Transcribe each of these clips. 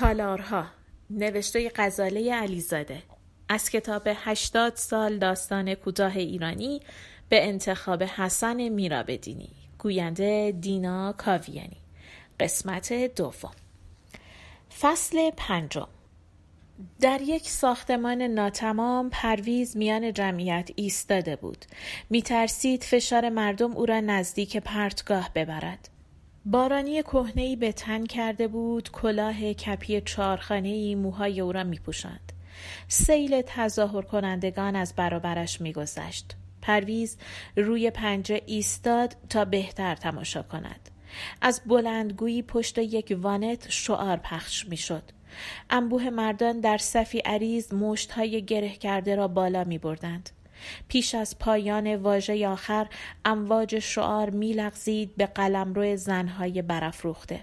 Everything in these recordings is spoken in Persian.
تالارها. نوشته غزاله علیزاده. از کتاب هشتاد سال داستان کوتاه ایرانی به انتخاب حسن میرابدینی. گوینده دینا کاویانی. قسمت دوم. فصل پنجم. در یک ساختمان ناتمام پرویز میان جمعیت ایستاده بود. میترسید فشار مردم او را نزدیک پرتگاه ببرد. بارانی کهنهای به تن کرده بود کلاه کپی چارخانهای موهای او را میپوشاند. سیل تظاهر کنندگان از برابرش میگذشت. پرویز روی پنجه ایستاد تا بهتر تماشا کند. از بلندگویی پشت یک وانت شعار پخش می‌شد. انبوه مردان در صفی عریض مشتهای گره کرده را بالا می بردند. پیش از پایان واژه آخر امواج شعار میلغزید به قلمرو زنهای برافروخته.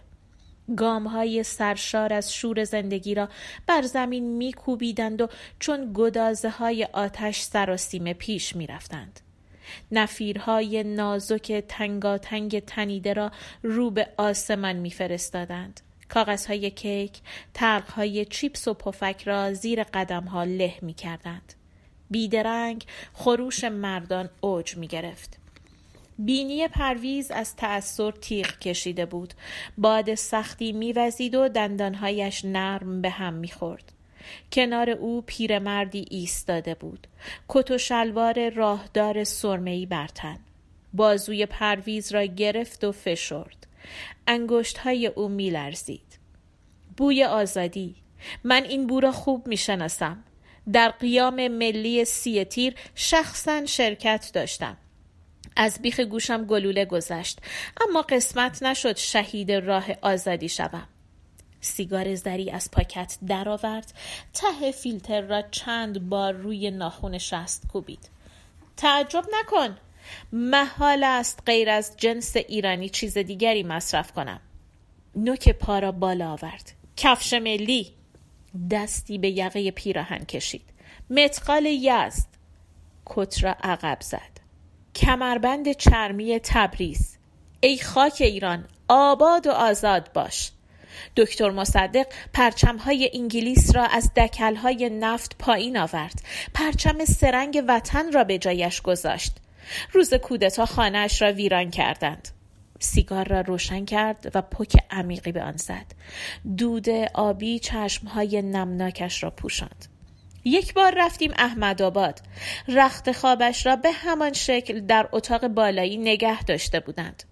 گامهای سرشار از شور زندگی را بر زمین میکوبیدند و چون گدازه های آتش سراسیمه پیش می‌رفتند. نفیرهای نازک تنگاتنگ تنیده را رو به آسمان میفرستادند. کاغذهای کیک تلقهای چیپس و پفک را زیر قدمها له می‌کردند. بیدرنگ خروش مردان اوج می گرفت. بینی پرویز از تأثیر تیغ کشیده بود. باد سختی میوزید و دندانهایش نرم به هم می‌خورد. کنار او پیرمردی ایستاده بود. کت و شلوار راهدار سرمهای بر تن. بازوی پرویز را گرفت و فشرد. انگشت های او میلرزید. بوی آزادی. من این بو را خوب می‌شناسم. در قیام ملی سی تیر شخصا شرکت داشتم. از بیخ گوشم گلوله گذشت اما قسمت نشد شهید راه آزادی شوم. سیگار زری از پاکت درآورد ته فیلتر را چند بار روی ناخون شست کوبید. تعجب نکن! محال است غیر از جنس ایرانی چیز دیگری مصرف کنم. نوک پا را بالا آورد. کفش ملی! دستی به یقه پیراهن کشید. متقال یزد کت را عقب زد. کمربند چرمی تبریز. ای خاک ایران آباد و آزاد باش. دکتر مصدق پرچمهای انگلیس را از دکلهای نفت پایین آورد. پرچم سرنگ وطن را به جایش گذاشت. روز کودتا خانهاش را ویران کردند. سیگار را روشن کرد و پک عمیقی به آن زد. دود آبی چشمهای نمناکش را پوشاند. یک بار رفتیم احمد آباد. رخت خوابش را به همان شکل در اتاق بالایی نگه داشته بودند.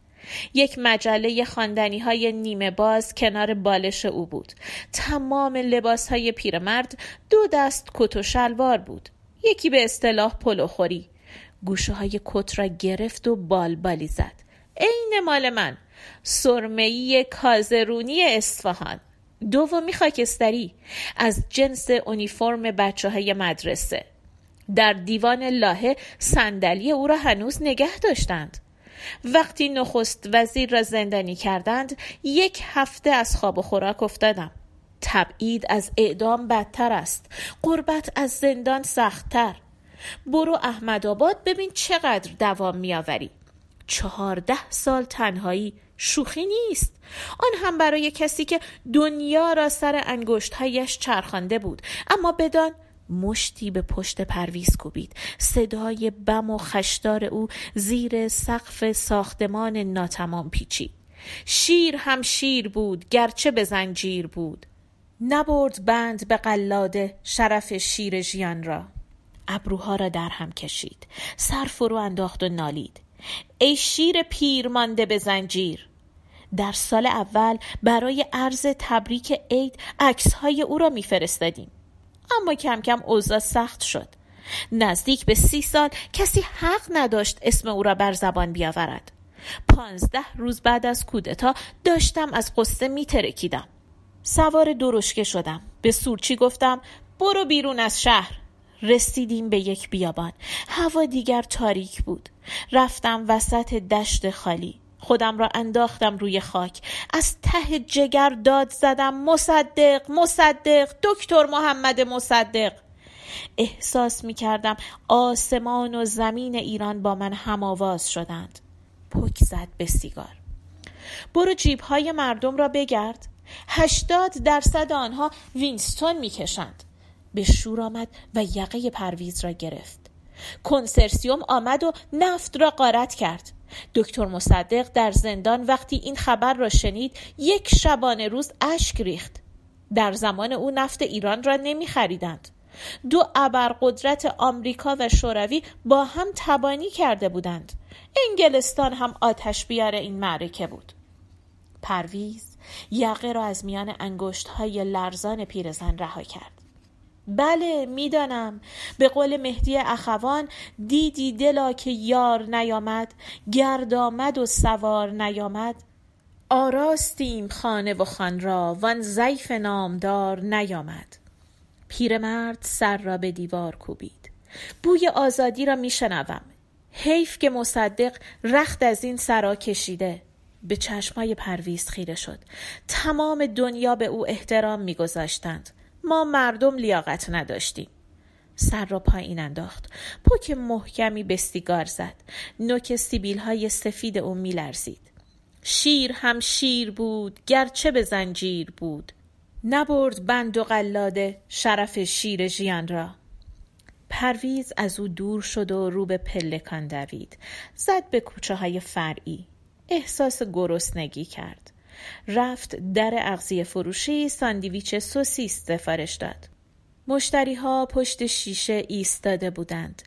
یک مجله خاندنی های نیمه باز کنار بالش او بود. تمام لباس های پیرمرد دو دست کت و شلوار بود. یکی به اصطلاح پلوخوری. گوشه های کت را گرفت و بالبالی زد. عین مال من. سرمهی کازرونی اصفهان. دومی خاکستری. از جنس اونیفرم بچه های مدرسه. در دیوان لاهه صندلی او را هنوز نگه داشتند. وقتی نخست وزیر را زندانی کردند یک هفته از خواب و خوراک افتادم. تبعید از اعدام بدتر است. قربت از زندان سختتر. برو احمد آباد ببین چقدر دوام میآوری. چهارده سال تنهایی شوخی نیست. آن هم برای کسی که دنیا را سر انگشتهایش چرخانده بود. اما بدان مشتی به پشت پرویز کوبید. صدای بم و خشدار او زیر سقف ساختمان ناتمام پیچید. شیر هم شیر بود گرچه به زنجیر بود. نبرد بند به قلاده شرف شیر ژیان را. ابروها را در هم کشید. سر فرو انداخت و نالید. ای شیر پیر مانده به زنجیر. در سال اول برای عرض تبریک عید عکس های او را میفرستادیم. اما کم کم اوضاع سخت شد. نزدیک به سی سال کسی حق نداشت اسم او را بر زبان بیاورد. پانزده روز بعد از کودتا داشتم از قصه میترکیدم. سوار درشکه شدم. به سورچی گفتم برو بیرون از شهر. رسیدیم به یک بیابان. هوا دیگر تاریک بود. رفتم وسط دشت خالی. خودم را انداختم روی خاک. از ته جگر داد زدم مصدق مصدق دکتر محمد مصدق. احساس می کردم آسمان و زمین ایران با من هم آواز شدند. پک زد به سیگار. برو جیب های مردم را بگرد. هشتاد درصد آنها وینستون می‌کشند. به شور آمد و یقه پرویز را گرفت. کنسرسیوم آمد و نفت را غارت کرد. دکتر مصدق در زندان وقتی این خبر را شنید یک شبانه روز اشک ریخت. در زمان او نفت ایران را نمی خریدند. دو ابرقدرت آمریکا و شوروی با هم تبانی کرده بودند. انگلستان هم آتش بیار این معرکه بود. پرویز یقه را از میان انگشت های لرزان پیرزن رها کرد. بله می‌دانم. به قول مهدی اخوان دیدی دلا که یار نیامد گرد آمد و سوار نیامد. آراستیم خانه و خان را وان ضیف نامدار نیامد. پیرمرد سر را به دیوار کوبید. بوی آزادی را میشنوم. حیف که مصدق رخت از این سرا کشیده. به چشمای پرویز خیره شد. تمام دنیا به او احترام میگذاشتند. ما مردم لیاقت نداشتیم. سر را پایین انداخت. پوک محکمی به سیگار زد. نوک سیبیل های سفید او میلرزید. شیر هم شیر بود گرچه به زنجیر بود. نبرد بند و قلاده شرف شیر ژیان را. پرویز از او دور شد و رو به پلکان دوید زد به کوچه های فرعی. احساس گرسنگی کرد. رفت در اغذیه فروشی ساندویچ سوسیس سفارش داد مشتری ها پشت شیشه ایستاده بودند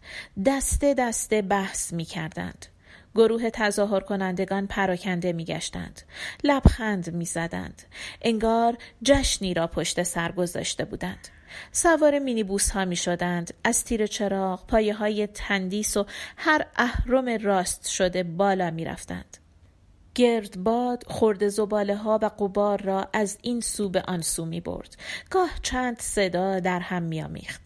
دسته دسته بحث می کردند گروه تظاهر کنندگان پراکنده می گشتند. لبخند می زدند. انگار جشنی را پشت سر گذاشته بودند. سوار مینیبوس ها می شدند. از تیر چراغ پایه های تندیس و هر اهرم راست شده بالا می رفتند. گردباد خورد زباله ها و قبار را از این سو به آن سو می برد. گاه چند صدا در هم می آمیخت.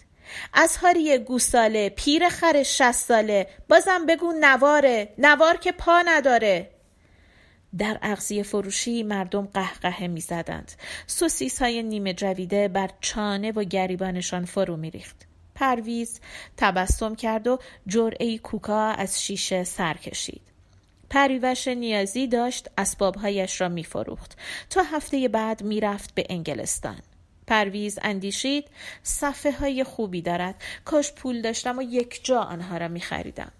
از هاری گوساله پیر خر شست ساله بازم بگو نواره نوار که پا نداره در اغذیه فروشی مردم قهقه می زدند. سوسیس های نیمه جویده بر چانه و گریبانشان فرو می ریخت. پرویز تبسم کرد و جرعه کوکا از شیشه سر کشید. پریوش نیازی داشت اسبابهایش را می فروخت تا هفته بعد می رفت به انگلستان. پرویز اندیشید صفحه های خوبی دارد کاش پول داشتم و یک جا آنها را می خریدم.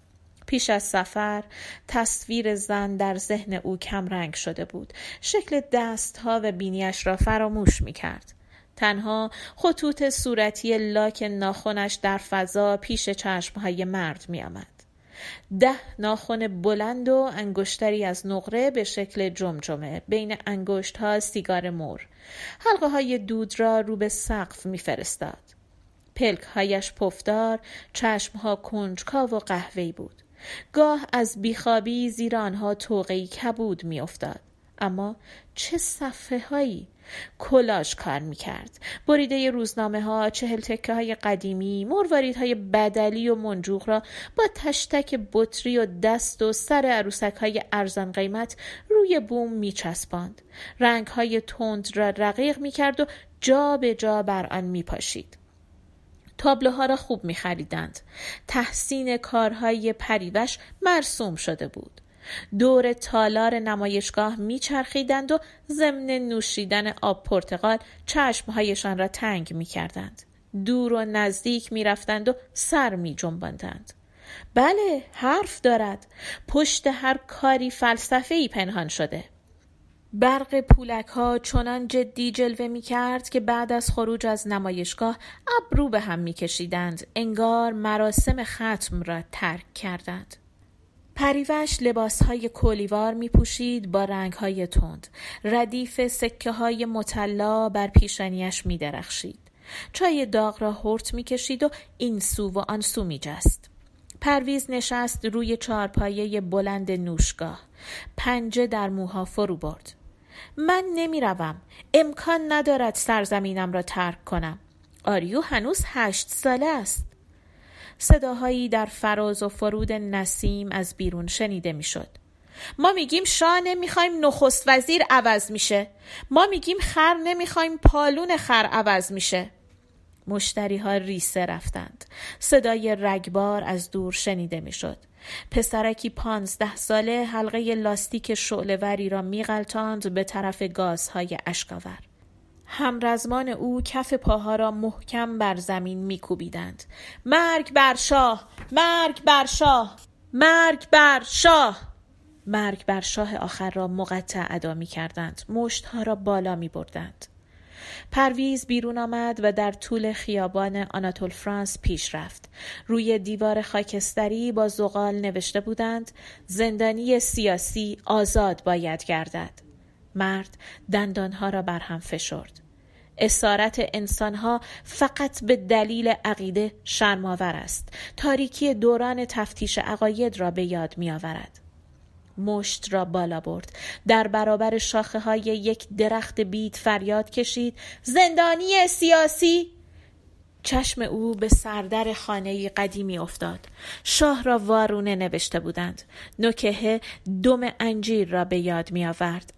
پیش از سفر تصویر زن در ذهن او کم رنگ شده بود شکل دستها و بینیش را فراموش می کرد تنها خطوط صورتی لاک ناخونش در فضا پیش چشمهای مرد می آمد. ده ناخن بلند و انگشتری از نقره به شکل جمجمه بین انگشت ها سیگار مور. حلقه های دود را رو به سقف میفرستاد. پلک هایش پفدار چشم ها کنجکاو و قهوه‌ای بود. گاه از بیخوابی زیر آنها توقعی کبود میافتاد. اما چه صفحه هایی کلاش کار می‌کرد بریده روزنامه ها چهل تکه های قدیمی مروارید های بدلی و منجوق را با تشتک بطری و دست و سر عروسک های ارزان قیمت روی بوم میچسباند رنگ های تند را رقیق می‌کرد و جا به جا بر آن میپاشید تابلوها را خوب می خریدند. تحسین کارهای پریوش مرسوم شده بود. دور تالار نمایشگاه میچرخیدند و ضمن نوشیدن آب پرتقال چشمهایشان را تنگ می‌کردند. دور و نزدیک می‌رفتند و سر می جنباندند. بله حرف دارد. پشت هر کاری فلسفه ای پنهان شده. برق پولک ها چنان جدی جلوه می کرد که بعد از خروج از نمایشگاه ابرو به هم می کشیدند انگار مراسم ختم را ترک کردند. پریوش لباس های کولیوار می پوشید با رنگ های تند. ردیف سکه های مطلا بر پیشانیش می درخشید. چای داغ را هرت می کشید و این سو و آن سو می جست. پرویز نشست روی چارپایه بلند نوشگاه. پنجه در موها فرو برد. من نمی روم. امکان ندارد سرزمینم را ترک کنم. آریو هنوز هشت ساله است. صداهایی در فراز و فرود نسیم از بیرون شنیده می‌شد. ما میگیم شاه نمی‌خوایم نخست وزیر عوض میشه ما میگیم خر نمی‌خوایم پالون خر عوض میشه مشتری ها ریسه رفتند. صدای رگبار از دور شنیده می‌شد. پسرکی پانزده ساله حلقه لاستیک شعلهوری را میغلطاند به طرف گازهای اشکاور. همرزمان او کف پاها را محکم بر زمین میکوبیدند. مرگ بر شاه! مرگ بر شاه! مرگ بر شاه! مرگ بر شاه آخر را مقطع ادا می کردند. مشتها را بالا می بردند. پرویز بیرون آمد و در طول خیابان آناتول فرانس پیش رفت. روی دیوار خاکستری با زغال نوشته بودند زندانی سیاسی آزاد باید گردد. مرد دندانها را بر هم فشرد. اسارت انسانها فقط به دلیل عقیده شرماور است. تاریکی دوران تفتیش عقاید را به یاد می آورد. مشت را بالا برد در برابر شاخه های یک درخت بید فریاد کشید زندانی سیاسی چشم او به سردر خانه قدیمی افتاد شاه را وارونه نوشته بودند نکهه دم انجیر را به یاد می آورد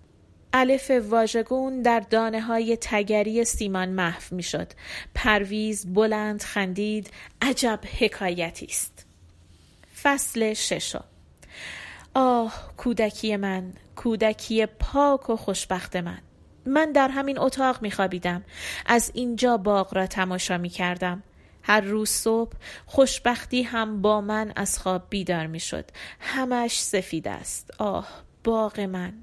الف واژگون در دانه های تگری سیمان محو می شد پرویز بلند خندید عجب حکایتی است. فصل ششم. آه کودکی من کودکی پاک و خوشبخت من. من در همین اتاق می خوابیدم از اینجا باغ را تماشا می کردم هر روز صبح خوشبختی هم با من از خواب بیدار می شد همش سفید است. آه باغ من.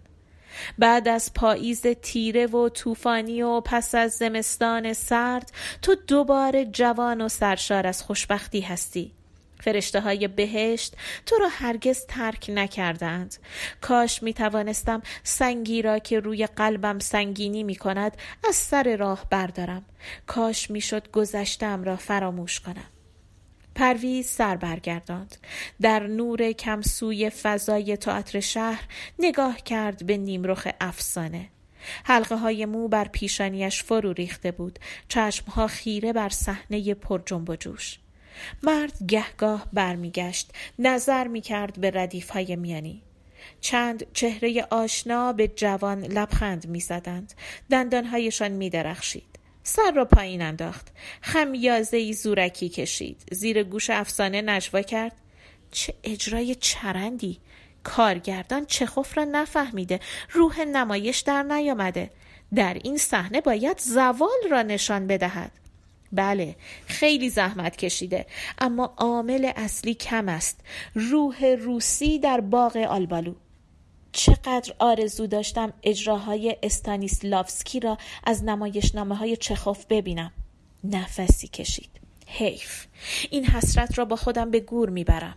بعد از پاییز تیره و طوفانی و پس از زمستان سرد تو دوباره جوان و سرشار از خوشبختی هستی. فرشته های بهشت تو را هرگز ترک نکردند. کاش می توانستم سنگی را که روی قلبم سنگینی می کند از سر راه بردارم. کاش می شد گذشتم را فراموش کنم. پرویز سر برگرداند. در نور کمسوی فضای تئاتر شهر نگاه کرد به نیمرخ افسانه. حلقه های مو بر پیشانیش فرو ریخته بود. چشمها خیره بر صحنه پر جنب و جوش. مرد گهگاه برمیگشت. نظر می‌کرد به ردیف های میانی. چند چهره آشنا به جوان لبخند می‌زدند. دندانهایشان میدرخشید. سر را پایین انداخت. خمیازه ای زورکی کشید. زیر گوش افسانه نجوا کرد. چه اجرای چرندی. کارگردان چخوف را نفهمیده. روح نمایش در نیامده. در این صحنه باید زوال را نشان بدهد. بله خیلی زحمت کشیده. اما عامل اصلی کم است. روح روسی در باغ آلبالو. چقدر آرزو داشتم اجراهای استانیسلافسکی را از نمایشنامه های چخوف ببینم. نفسی کشید. حیف. این حسرت را با خودم به گور می‌برم.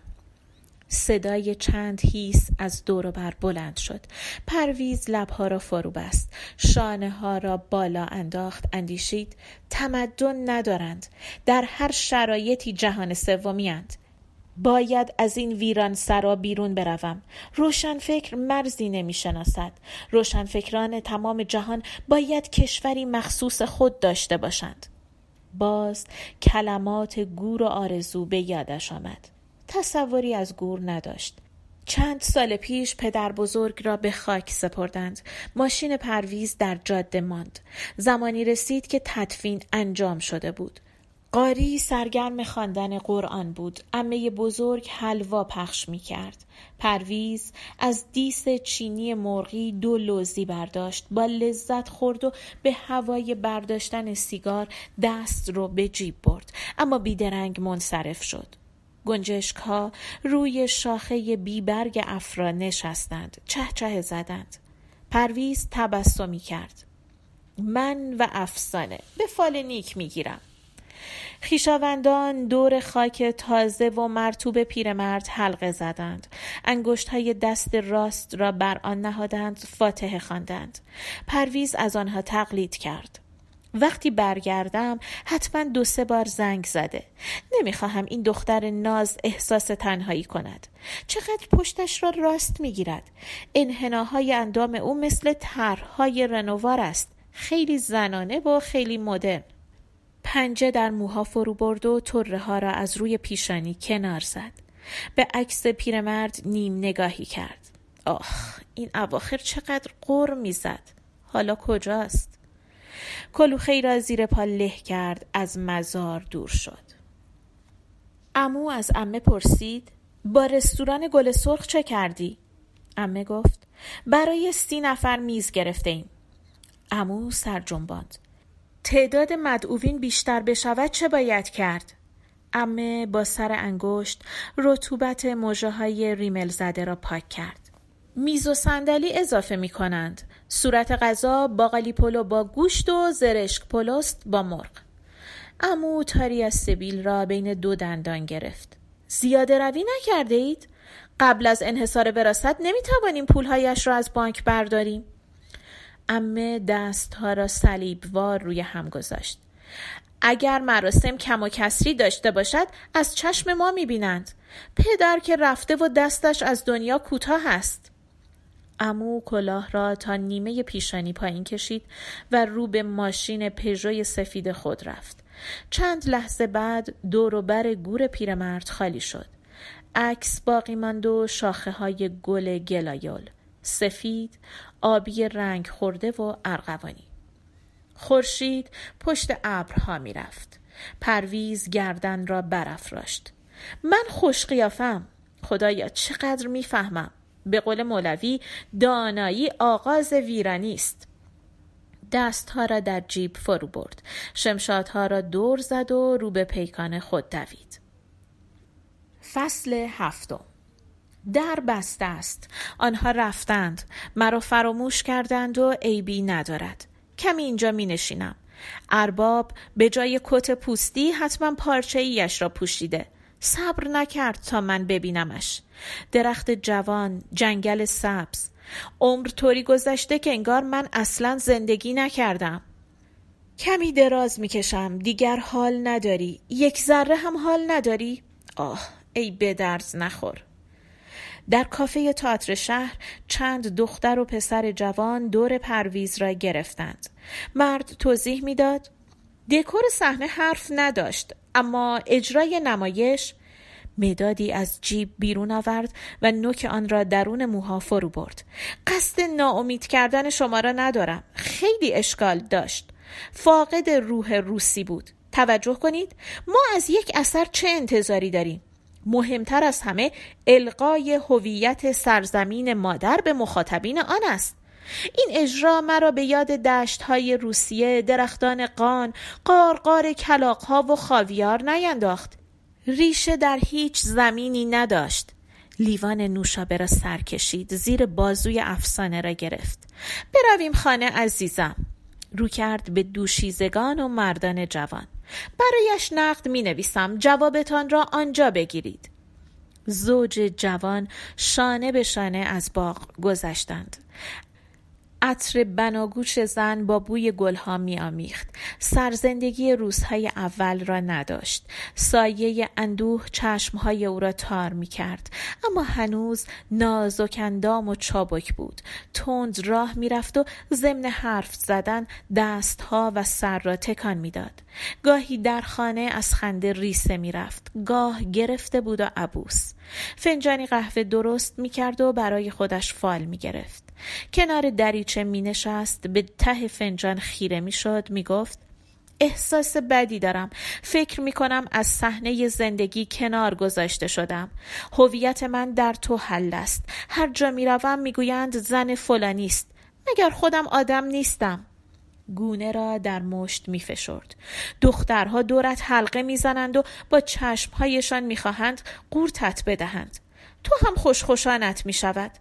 صدای چند هیس از دور بر بلند شد. پرویز لبها را فرو بست. شانه ها را بالا انداخت. اندیشید تمدن ندارند. در هر شرایطی جهان سومیاند. باید از این ویران سرا بیرون بروم روشنفکر مرزی نمی‌شناسد روشنفکران تمام جهان باید کشوری مخصوص خود داشته باشند باز کلمات گور و آرزو به یادش آمد تصوری از گور نداشت چند سال پیش پدر بزرگ را به خاک سپردند. ماشین پرویز در جاده ماند. زمانی رسید که تدفین انجام شده بود. قاری سرگرم خواندن قرآن بود. امه بزرگ حلوا پخش می کرد. پرویز از دیس چینی مرغی دو لوزی برداشت. با لذت خورد و به هوای برداشتن سیگار دست رو به جیب برد. اما بیدرنگ منصرف شد. گنجشک ها روی شاخه بیبرگ افرا نشستند چه زدند پرویز تبسمی کرد من و افسانه به فال نیک می‌گیرم خیشاوندان دور خاک تازه و مرتوب پیرمرد حلقه زدند. انگشت های دست راست را بر آن نهادند فاتحه خواندند. پرویز از آنها تقلید کرد. وقتی برگردم حتما دو سه بار زنگ زده. نمی‌خواهم این دختر ناز احساس تنهایی کند. چقدر پشتش را راست می‌گیرد. انحناهای اندام او مثل طرحهای رنوار است. خیلی زنانه و خیلی مدرن. پنجه در موها فرو برد و طره ها را از روی پیشانی کنار زد. به عکس پیرمرد نیم نگاهی کرد. آخ این اواخر چقدر قر می‌زد. حالا کجاست؟ کلوخه را زیر پا له کرد از مزار دور شد. امو از امه پرسید با رستوران گل سرخ چه کردی؟ عمه گفت برای سی نفر میز گرفته ایم عمو سر جنباند. تعداد مدعوین بیشتر بشود چه باید کرد؟ عمه با سر انگشت رطوبت مژه های ریمل زده را پاک کرد. میز و صندلی اضافه می کنند. صورت غذا باقالی پلو با گوشت و زرشک پلوست با مرغ. امو تاری از سبیل را بین دو دندان گرفت. زیاده روی نکرده اید؟ قبل از انحصار وراست نمی توانیم پولهایش را از بانک برداریم. امه دستها را صلیبوار روی هم گذاشت. اگر مراسم کم و کسری داشته باشد از چشم ما می‌بینند. پدر که رفته و دستش از دنیا کوتاه است. امو کلاه را تا نیمه پیشانی پایین کشید و رو به ماشین پژوی سفید خود رفت. چند لحظه بعد دور و بر گور پیرمرد خالی شد. عکس باقی ماند و شاخه های گل گلایول. سفید آبی رنگ خورده و ارغوانی. خورشید پشت ابرها می‌رفت. پرویز گردن را برافراشت. من خوش قیافم خدایا چقدر می‌فهمم. به قول مولوی دانایی آغاز ویرانی است. دستها را در جیب فرو برد. شمشادها را دور زد و رو به پیکان خود دوید. فصل هفتم. در بسته است آنها رفتند مرا فراموش کردند و عیبی ندارد کمی اینجا می نشینم. ارباب به جای کت پوستی حتما پارچه ایش را پوشیده. صبر نکرد تا من ببینمش. درخت جوان، جنگل سبز. عمر طوری گذشته که انگار من اصلا زندگی نکردم. کمی دراز می‌کشم دیگر حال نداری یک ذره هم حال نداری آه ای بدرز نخور در کافه تئاتر شهر چند دختر و پسر جوان دور پرویز را گرفتند. مرد توضیح می‌داد دکور صحنه حرف نداشت اما اجرای نمایش مدادی از جیب بیرون آورد و نوک آن را درون موها فرو برد. قصد ناامید کردن شما را ندارم خیلی اشکال داشت. فاقد روح روسی بود. توجه کنید ما از یک اثر چه انتظاری داریم؟ مهمتر از همه القای هویت سرزمین مادر به مخاطبین آن است. این اجرا مرا به یاد دشت های روسیه درختان قان قارقار کلاق ها و خاویار نینداخت. ریشه در هیچ زمینی نداشت. لیوان نوشابه را سر کشید زیر بازوی افسانه را گرفت. برویم خانه عزیزم. رو کرد به دوشیزگان و مردان جوان. برایش نقد می نویسم جوابتان را آنجا بگیرید. زوج جوان شانه به شانه از باغ گذشتند. عطر بناگوش زن با بوی گلها می آمیخت. سرزندگی روزهای اول را نداشت. سایه اندوه چشمهای او را تار می کرد. اما هنوز نازک اندام و چابک بود. تند راه می رفت و ضمن حرف زدن دستها و سر را تکان می‌داد. گاهی در خانه از خنده ریسه می رفت. گاه گرفته بود و عبوس. فنجانی قهوه درست می کرد و برای خودش فال می گرفت. کنار دریچه می نشست به ته فنجان خیره می شد می گفت احساس بدی دارم فکر می کنم از صحنه زندگی کنار گذاشته شدم هویت من در تو حل است هر جا می روم می گویند زن فلانی است مگر خودم آدم نیستم گونه را در مشت می فشرد. دخترها دورت حلقه می‌زنند و با چشمهایشان می‌خواهند قورتت بدهند. تو هم خوشخوشانت می شود.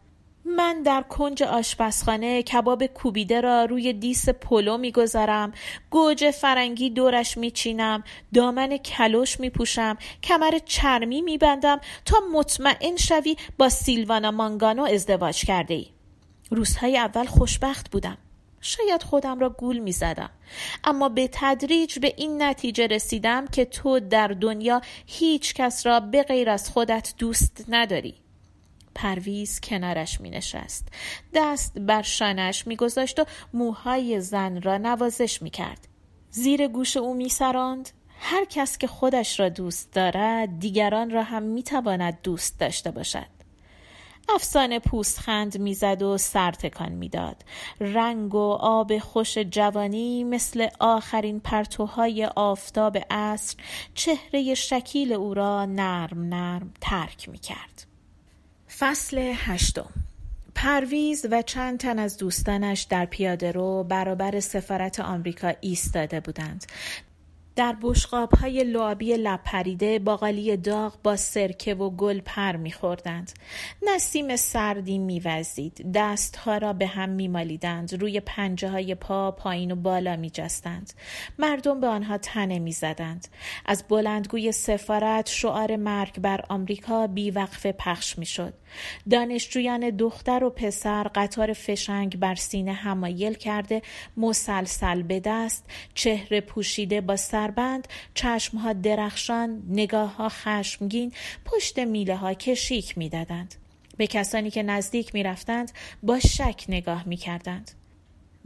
من در کنج آشپزخانه کباب کوبیده را روی دیس پلو می‌گذارم. گوجه فرنگی دورش میچینم. دامن کلوش میپوشم. کمر چرمی میبندم تا مطمئن شوی با سیلوانا مانگانو ازدواج کرده ای روزهای اول خوشبخت بودم. شاید خودم را گول می زدم. اما به تدریج به این نتیجه رسیدم که تو در دنیا هیچ کس را به غیر از خودت دوست نداری. پرویز کنارش می نشست. دست بر شانش می گذاشت و موهای زن را نوازش می کرد. زیر گوش او می سراند. هر کس که خودش را دوست دارد دیگران را هم می تواند دوست داشته باشد. افسانه پوستخند می‌زد و سر تکان می‌داد رنگ و آب خوش جوانی مثل آخرین پرتوهای آفتاب عصر چهره شکیل او را نرم نرم ترک می‌کرد فصل هشتم. پرویز و چند تن از دوستانش در پیاده رو برابر سفارت آمریکا ایستاده بودند. در بشقاب های لعابی لپریده باقالی داغ با سرکه و گل پر میخوردند. نسیم سردی میوزید. دستها را به هم میمالیدند. روی پنجه های پا پایین و بالا میجستند. مردم به آنها تنه می‌زدند. از بلندگوی سفارت شعار مرگ بر آمریکا بیوقفه پخش می‌شد. دانشجویان دختر و پسر قطار فشنگ بر سینه همایل کرده مسلسل به دست چهره پوشیده با سربند چشمها درخشان نگاه خشمگین پشت میله ها کشیک می‌دادند به کسانی که نزدیک می رفتند با شک نگاه می کردند.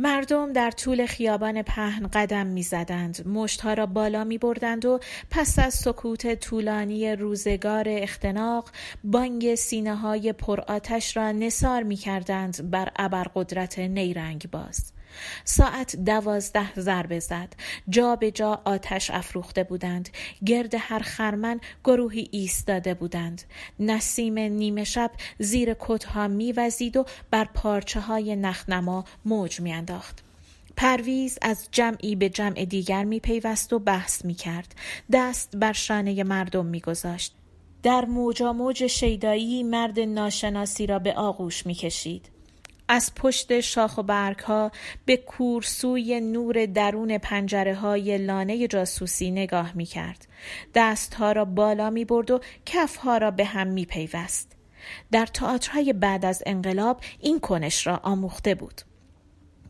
مردم در طول خیابان پهن قدم می زدند. مشتها را بالا می بردند و پس از سکوت طولانی روزگار اختناق بانگ سینه های پرآتش را نصار می کردند بر ابرقدرت نیرنگ باز. ساعت دوازده ضربه زد جا به جا آتش افروخته بودند گرد هر خرمن گروهی ایستاده بودند نسیم نیمه شب زیر کتها میوزید و بر پارچه های نخنما موج میانداخت پرویز از جمعی به جمع دیگر می پیوست و بحث می کرد. دست بر شانه مردم می گذاشت. در موجا موج شیدایی مرد ناشناسی را به آغوش می کشید. از پشت شاخ و برگ ها به کورسوی نور درون پنجره های لانه جاسوسی نگاه می کرد. دستها را بالا می برد و کفها را به هم می پیوست. در تئاترهای بعد از انقلاب این کنش را آموخته بود.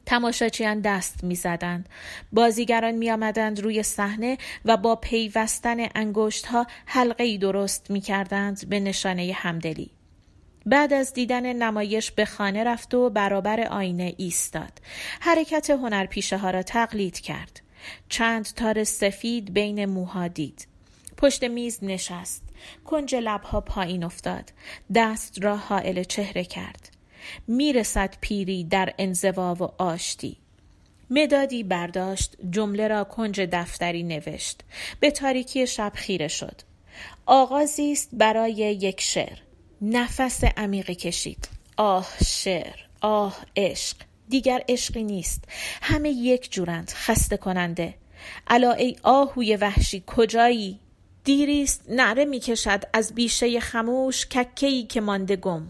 تماشاچیان دست می‌زدند بازیگران می آمدند روی صحنه و با پیوستن انگشت ها حلقه درست می کردند به نشانه همدلی بعد از دیدن نمایش به خانه رفت و برابر آینه ایستاد. حرکت هنرپیشه ها را تقلید کرد. چند تار سفید بین موها دید. پشت میز نشست. کنج لبها پایین افتاد. دست را حائل چهره کرد. می‌رسد پیری در انزوا و آشتی. مدادی برداشت جمله را کنج دفتری نوشت. به تاریکی شب خیره شد. آغازی است برای یک شعر. نفس عمیقی کشید. آه شعر آه عشق. دیگر عشقی نیست. همه یک جورند خسته کننده. الا ای آهوی وحشی کجایی؟ دیریست نعره می‌کشد از بیشه خموش ککهی که مانده گم.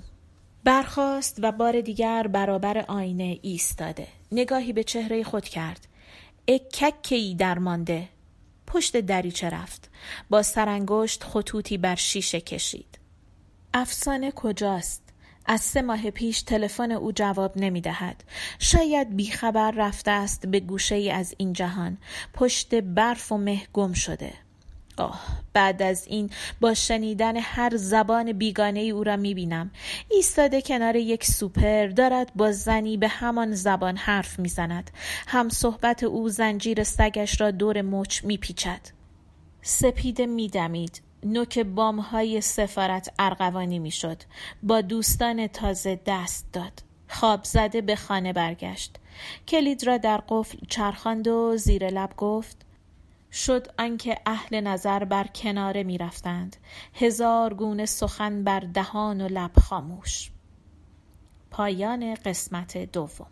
برخاست و بار دیگر برابر آینه ایستاده. نگاهی به چهره خود کرد. ای در مانده پشت دریچه رفت؟ با سرانگشت خطوطی بر شیشه کشید. افسانه کجاست؟ از سه ماه پیش تلفن او جواب نمی دهد. شاید بیخبر رفته است به گوشه ای از این جهان. پشت برف و مه گم شده. آه بعد از این با شنیدن هر زبان بیگانه ای او را می بینم ایستاده کنار یک سوپر دارد با زنی به همان زبان حرف می زند هم صحبت او زنجیر سگش را دور مچ می پیچد سپیده می دمید نوک های سفارت ارغوانی می‌شد. با دوستان تازه دست داد. خواب زده به خانه برگشت. کلید را در قفل چرخاند و زیر لب گفت شد آنکه اهل نظر بر کناره می رفتند. هزار گونه سخن بر دهان و لب خاموش. پایان قسمت دوم.